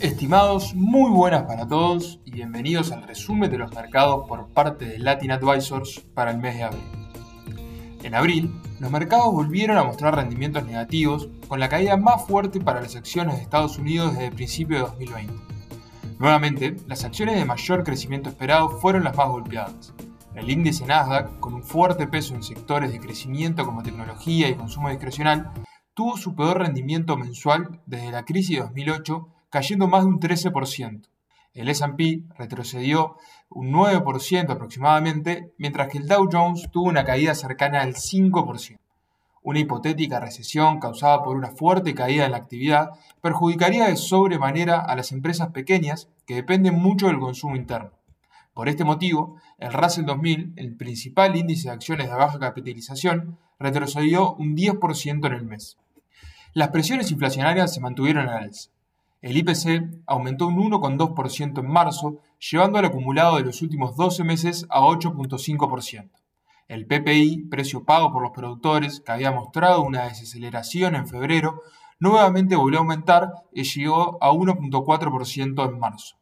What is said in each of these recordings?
Estimados, muy buenas para todos y bienvenidos al resumen de los mercados por parte de Latin Advisors para el mes de abril. En abril, los mercados volvieron a mostrar rendimientos negativos, con la caída más fuerte para las acciones de Estados Unidos desde el principio de 2020. Nuevamente, las acciones de mayor crecimiento esperado fueron las más golpeadas. El índice Nasdaq, con un fuerte peso en sectores de crecimiento como tecnología y consumo discrecional, tuvo su peor rendimiento mensual desde la crisis de 2008 cayendo más de un 13%. El SP retrocedió un 9% aproximadamente, mientras que el Dow Jones tuvo una caída cercana al 5%. Una hipotética recesión causada por una fuerte caída en la actividad perjudicaría de sobremanera a las empresas pequeñas que dependen mucho del consumo interno. Por este motivo, el Russell 2000, el principal índice de acciones de baja capitalización, retrocedió un 10% en el mes. Las presiones inflacionarias se mantuvieron al alza. El IPC aumentó un 1,2% en marzo, llevando al acumulado de los últimos 12 meses a 8,5%. El PPI, precio pago por los productores, que había mostrado una desaceleración en febrero, nuevamente volvió a aumentar y llegó a 1,4% en marzo.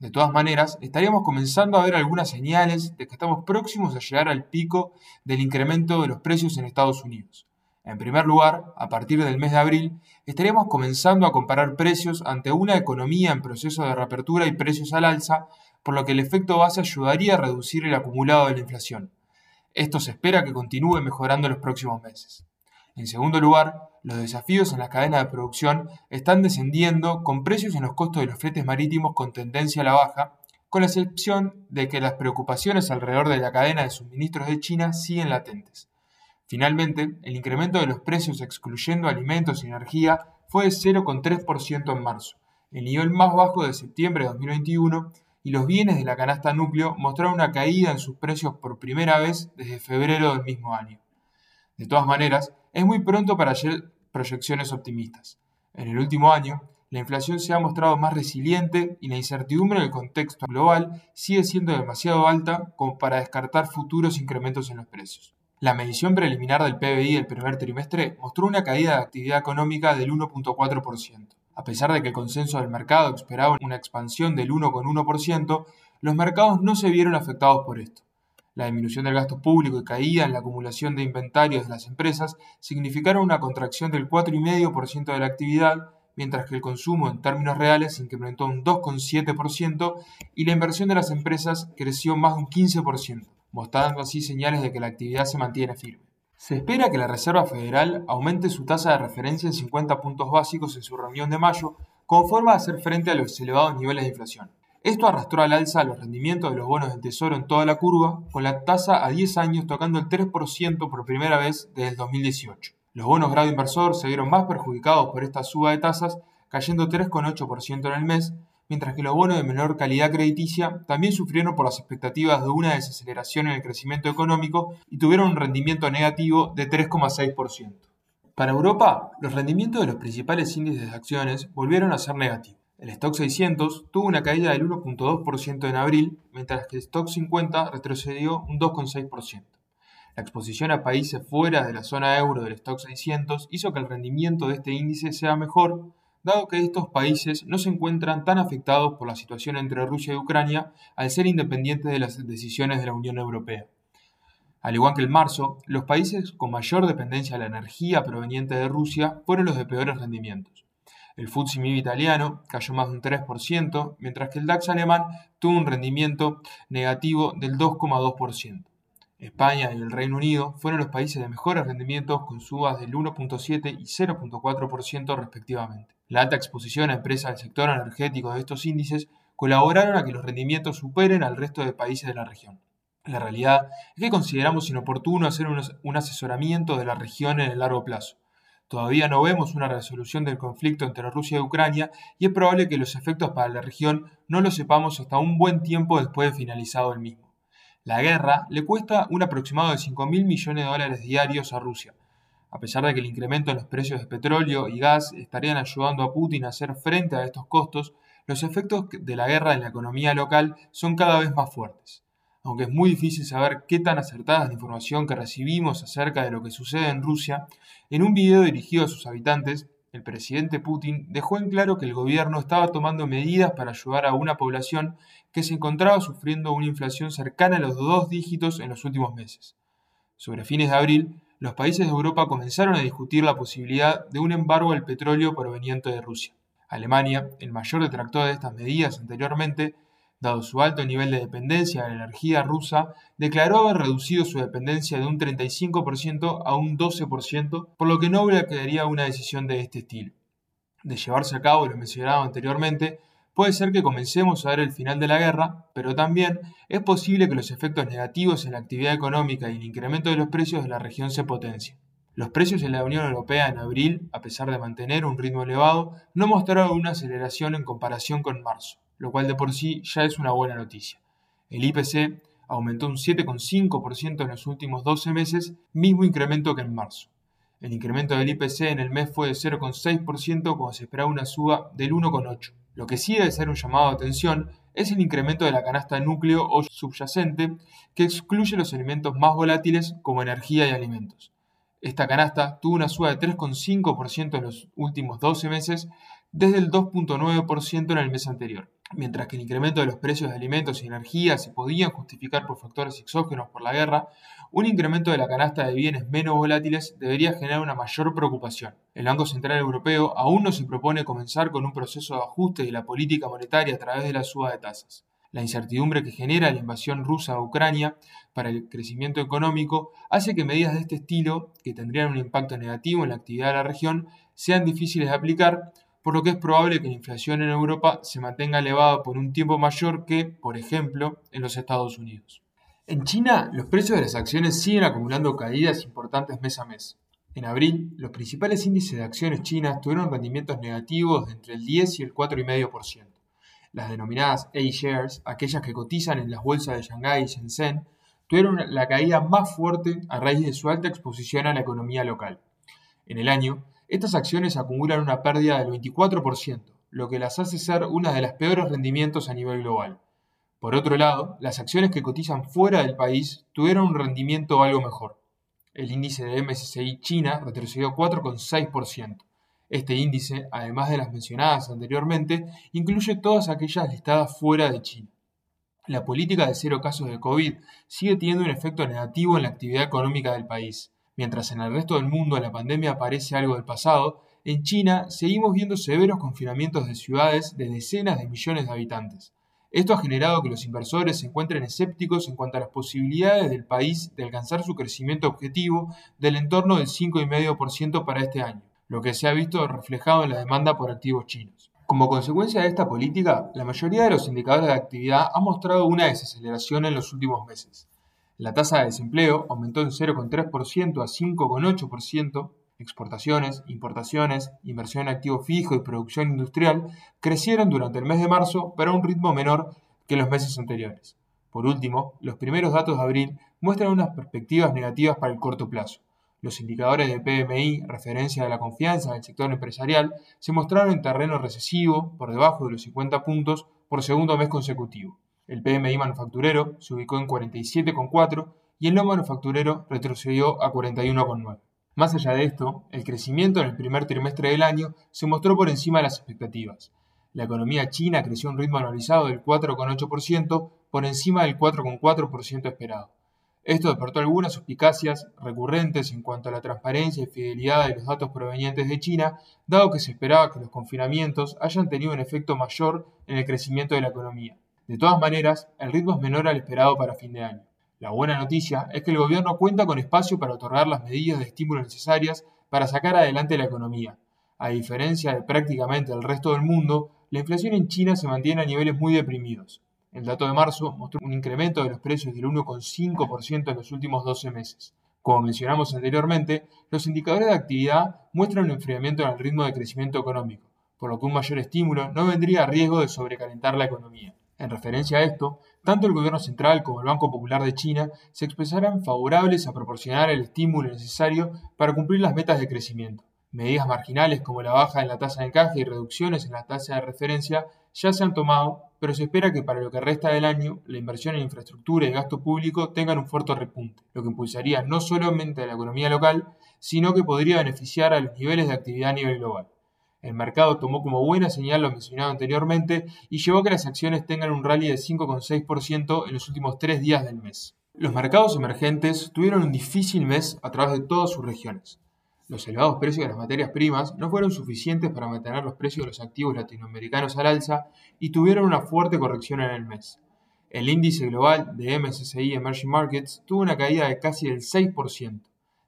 De todas maneras, estaríamos comenzando a ver algunas señales de que estamos próximos a llegar al pico del incremento de los precios en Estados Unidos. En primer lugar, a partir del mes de abril, estaríamos comenzando a comparar precios ante una economía en proceso de reapertura y precios al alza, por lo que el efecto base ayudaría a reducir el acumulado de la inflación. Esto se espera que continúe mejorando en los próximos meses. En segundo lugar, los desafíos en la cadena de producción están descendiendo con precios en los costos de los fletes marítimos con tendencia a la baja, con la excepción de que las preocupaciones alrededor de la cadena de suministros de China siguen latentes. Finalmente, el incremento de los precios excluyendo alimentos y energía fue de 0,3% en marzo, el nivel más bajo de septiembre de 2021, y los bienes de la canasta núcleo mostraron una caída en sus precios por primera vez desde febrero del mismo año. De todas maneras, es muy pronto para hacer proyecciones optimistas. En el último año, la inflación se ha mostrado más resiliente y la incertidumbre del contexto global sigue siendo demasiado alta como para descartar futuros incrementos en los precios. La medición preliminar del PBI del primer trimestre mostró una caída de actividad económica del 1.4%. A pesar de que el consenso del mercado esperaba una expansión del 1,1%, los mercados no se vieron afectados por esto. La disminución del gasto público y caída en la acumulación de inventarios de las empresas significaron una contracción del 4,5% de la actividad, mientras que el consumo en términos reales incrementó un 2,7% y la inversión de las empresas creció más de un 15% mostrando así señales de que la actividad se mantiene firme. Se espera que la Reserva Federal aumente su tasa de referencia en 50 puntos básicos en su reunión de mayo, como forma de hacer frente a los elevados niveles de inflación. Esto arrastró al alza los rendimientos de los bonos del Tesoro en toda la curva, con la tasa a 10 años tocando el 3% por primera vez desde el 2018. Los bonos grado inversor se vieron más perjudicados por esta suba de tasas, cayendo 3,8% en el mes, mientras que los bonos de menor calidad crediticia también sufrieron por las expectativas de una desaceleración en el crecimiento económico y tuvieron un rendimiento negativo de 3,6%. Para Europa, los rendimientos de los principales índices de acciones volvieron a ser negativos. El Stock 600 tuvo una caída del 1.2% en abril, mientras que el Stock 50 retrocedió un 2,6%. La exposición a países fuera de la zona euro del Stock 600 hizo que el rendimiento de este índice sea mejor, dado que estos países no se encuentran tan afectados por la situación entre Rusia y Ucrania al ser independientes de las decisiones de la Unión Europea. Al igual que el marzo, los países con mayor dependencia de la energía proveniente de Rusia fueron los de peores rendimientos. El FTSE MIB italiano cayó más de un 3%, mientras que el DAX alemán tuvo un rendimiento negativo del 2,2%. España y el Reino Unido fueron los países de mejores rendimientos con subas del 1.7 y 0.4% respectivamente. La alta exposición a empresas del sector energético de estos índices colaboraron a que los rendimientos superen al resto de países de la región. La realidad es que consideramos inoportuno hacer un asesoramiento de la región en el largo plazo. Todavía no vemos una resolución del conflicto entre Rusia y Ucrania y es probable que los efectos para la región no los sepamos hasta un buen tiempo después de finalizado el mismo. La guerra le cuesta un aproximado de 5 mil millones de dólares diarios a Rusia, a pesar de que el incremento en los precios de petróleo y gas estarían ayudando a Putin a hacer frente a estos costos, los efectos de la guerra en la economía local son cada vez más fuertes. Aunque es muy difícil saber qué tan acertada es la información que recibimos acerca de lo que sucede en Rusia, en un video dirigido a sus habitantes, el presidente Putin dejó en claro que el gobierno estaba tomando medidas para ayudar a una población que se encontraba sufriendo una inflación cercana a los dos dígitos en los últimos meses. Sobre fines de abril, los países de Europa comenzaron a discutir la posibilidad de un embargo al petróleo proveniente de Rusia. Alemania, el mayor detractor de estas medidas anteriormente, dado su alto nivel de dependencia de la energía rusa, declaró haber reducido su dependencia de un 35% a un 12%, por lo que no quedaría una decisión de este estilo. De llevarse a cabo lo mencionado anteriormente, puede ser que comencemos a ver el final de la guerra, pero también es posible que los efectos negativos en la actividad económica y el incremento de los precios de la región se potencien. Los precios en la Unión Europea en abril, a pesar de mantener un ritmo elevado, no mostraron una aceleración en comparación con marzo, lo cual de por sí ya es una buena noticia. El IPC aumentó un 7,5% en los últimos 12 meses, mismo incremento que en marzo. El incremento del IPC en el mes fue de 0,6% cuando se esperaba una suba del 1,8%. Lo que sí debe ser un llamado de atención es el incremento de la canasta núcleo o subyacente que excluye los elementos más volátiles como energía y alimentos. Esta canasta tuvo una suba de 3,5% en los últimos 12 meses, desde el 2,9% en el mes anterior. Mientras que el incremento de los precios de alimentos y energía se podían justificar por factores exógenos por la guerra, un incremento de la canasta de bienes menos volátiles debería generar una mayor preocupación. El Banco Central Europeo aún no se propone comenzar con un proceso de ajuste de la política monetaria a través de la suba de tasas. La incertidumbre que genera la invasión rusa a Ucrania para el crecimiento económico hace que medidas de este estilo, que tendrían un impacto negativo en la actividad de la región, sean difíciles de aplicar, por lo que es probable que la inflación en Europa se mantenga elevada por un tiempo mayor que, por ejemplo, en los Estados Unidos. En China, los precios de las acciones siguen acumulando caídas importantes mes a mes. En abril, los principales índices de acciones chinas tuvieron rendimientos negativos de entre el 10 y el 4,5%. Las denominadas A-shares, aquellas que cotizan en las bolsas de Shanghái y Shenzhen, tuvieron la caída más fuerte a raíz de su alta exposición a la economía local. En el año, estas acciones acumulan una pérdida del 24%, lo que las hace ser una de las peores rendimientos a nivel global. Por otro lado, las acciones que cotizan fuera del país tuvieron un rendimiento algo mejor. El índice de MSCI China retrocedió 4,6%. Este índice, además de las mencionadas anteriormente, incluye todas aquellas listadas fuera de China. La política de cero casos de COVID sigue teniendo un efecto negativo en la actividad económica del país. Mientras en el resto del mundo la pandemia parece algo del pasado, en China seguimos viendo severos confinamientos de ciudades de decenas de millones de habitantes. Esto ha generado que los inversores se encuentren escépticos en cuanto a las posibilidades del país de alcanzar su crecimiento objetivo del entorno del 5,5% para este año lo que se ha visto reflejado en la demanda por activos chinos. Como consecuencia de esta política, la mayoría de los indicadores de actividad han mostrado una desaceleración en los últimos meses. La tasa de desempleo aumentó en 0,3% a 5,8%, exportaciones, importaciones, inversión en activo fijo y producción industrial crecieron durante el mes de marzo, pero a un ritmo menor que los meses anteriores. Por último, los primeros datos de abril muestran unas perspectivas negativas para el corto plazo. Los indicadores de PMI, referencia de la confianza del sector empresarial, se mostraron en terreno recesivo, por debajo de los 50 puntos, por segundo mes consecutivo. El PMI manufacturero se ubicó en 47,4 y el no manufacturero retrocedió a 41,9. Más allá de esto, el crecimiento en el primer trimestre del año se mostró por encima de las expectativas. La economía china creció a un ritmo anualizado del 4,8% por encima del 4,4% esperado. Esto despertó algunas suspicacias recurrentes en cuanto a la transparencia y fidelidad de los datos provenientes de China, dado que se esperaba que los confinamientos hayan tenido un efecto mayor en el crecimiento de la economía. De todas maneras, el ritmo es menor al esperado para fin de año. La buena noticia es que el gobierno cuenta con espacio para otorgar las medidas de estímulo necesarias para sacar adelante la economía. A diferencia de prácticamente el resto del mundo, la inflación en China se mantiene a niveles muy deprimidos. El dato de marzo mostró un incremento de los precios del 1,5% en los últimos 12 meses. Como mencionamos anteriormente, los indicadores de actividad muestran un enfriamiento en el ritmo de crecimiento económico, por lo que un mayor estímulo no vendría a riesgo de sobrecalentar la economía. En referencia a esto, tanto el Gobierno Central como el Banco Popular de China se expresarán favorables a proporcionar el estímulo necesario para cumplir las metas de crecimiento. Medidas marginales como la baja en la tasa de encaje y reducciones en la tasa de referencia ya se han tomado pero se espera que para lo que resta del año la inversión en infraestructura y gasto público tengan un fuerte repunte, lo que impulsaría no solamente a la economía local, sino que podría beneficiar a los niveles de actividad a nivel global. El mercado tomó como buena señal lo mencionado anteriormente y llevó a que las acciones tengan un rally de 5,6% en los últimos tres días del mes. Los mercados emergentes tuvieron un difícil mes a través de todas sus regiones. Los elevados precios de las materias primas no fueron suficientes para mantener los precios de los activos latinoamericanos al alza y tuvieron una fuerte corrección en el mes. El índice global de MSCI Emerging Markets tuvo una caída de casi del 6%.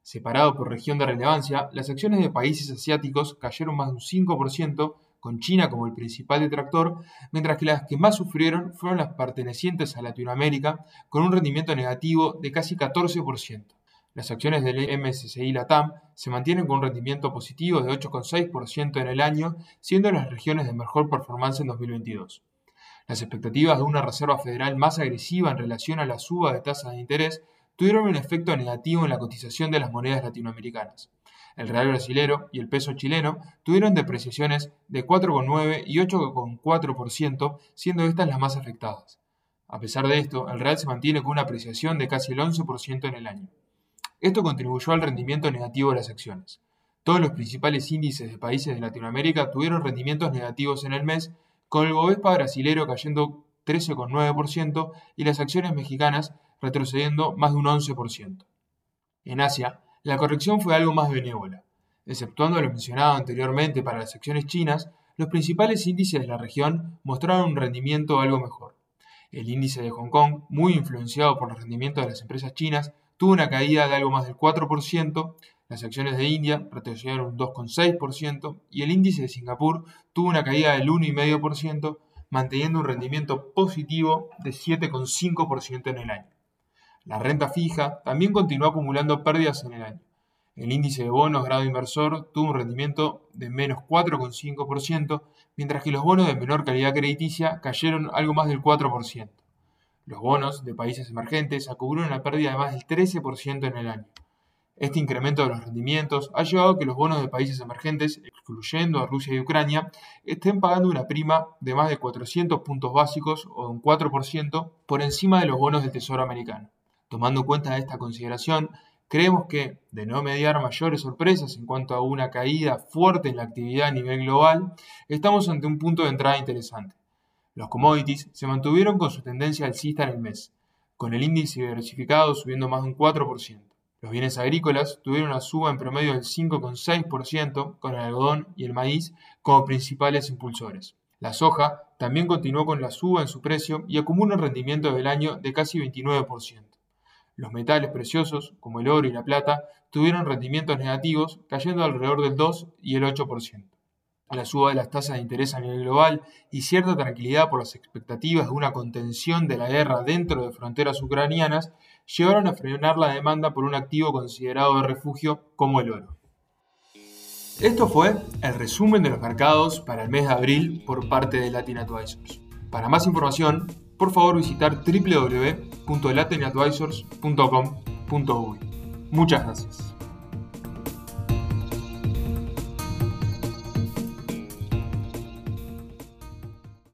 Separado por región de relevancia, las acciones de países asiáticos cayeron más de un 5%, con China como el principal detractor, mientras que las que más sufrieron fueron las pertenecientes a Latinoamérica, con un rendimiento negativo de casi 14%. Las acciones del MSCI Latam se mantienen con un rendimiento positivo de 8,6% en el año, siendo las regiones de mejor performance en 2022. Las expectativas de una Reserva Federal más agresiva en relación a la suba de tasas de interés tuvieron un efecto negativo en la cotización de las monedas latinoamericanas. El real brasilero y el peso chileno tuvieron depreciaciones de 4,9 y 8,4%, siendo estas las más afectadas. A pesar de esto, el real se mantiene con una apreciación de casi el 11% en el año. Esto contribuyó al rendimiento negativo de las acciones. Todos los principales índices de países de Latinoamérica tuvieron rendimientos negativos en el mes, con el Bovespa brasilero cayendo 13,9% y las acciones mexicanas retrocediendo más de un 11%. En Asia, la corrección fue algo más benévola. Exceptuando lo mencionado anteriormente para las acciones chinas, los principales índices de la región mostraron un rendimiento algo mejor. El índice de Hong Kong, muy influenciado por los rendimientos de las empresas chinas, tuvo una caída de algo más del 4%, las acciones de India retrocedieron un 2,6% y el índice de Singapur tuvo una caída del 1,5%, manteniendo un rendimiento positivo de 7,5% en el año. La renta fija también continuó acumulando pérdidas en el año. El índice de bonos grado inversor tuvo un rendimiento de menos 4,5%, mientras que los bonos de menor calidad crediticia cayeron algo más del 4%. Los bonos de países emergentes acumularon una pérdida de más del 13% en el año. Este incremento de los rendimientos ha llevado a que los bonos de países emergentes, excluyendo a Rusia y Ucrania, estén pagando una prima de más de 400 puntos básicos o un 4% por encima de los bonos del Tesoro americano. Tomando cuenta de esta consideración, creemos que, de no mediar mayores sorpresas en cuanto a una caída fuerte en la actividad a nivel global, estamos ante un punto de entrada interesante. Los commodities se mantuvieron con su tendencia alcista en el mes, con el índice diversificado subiendo más de un 4%. Los bienes agrícolas tuvieron una suba en promedio del 5,6%, con el algodón y el maíz como principales impulsores. La soja también continuó con la suba en su precio y acumula un rendimiento del año de casi 29%. Los metales preciosos, como el oro y la plata, tuvieron rendimientos negativos, cayendo alrededor del 2 y el 8%. La suba de las tasas de interés a nivel global y cierta tranquilidad por las expectativas de una contención de la guerra dentro de fronteras ucranianas llevaron a frenar la demanda por un activo considerado de refugio como el oro. Esto fue el resumen de los mercados para el mes de abril por parte de Latin Advisors. Para más información, por favor visitar www.latinadvisors.com.uy. Muchas gracias.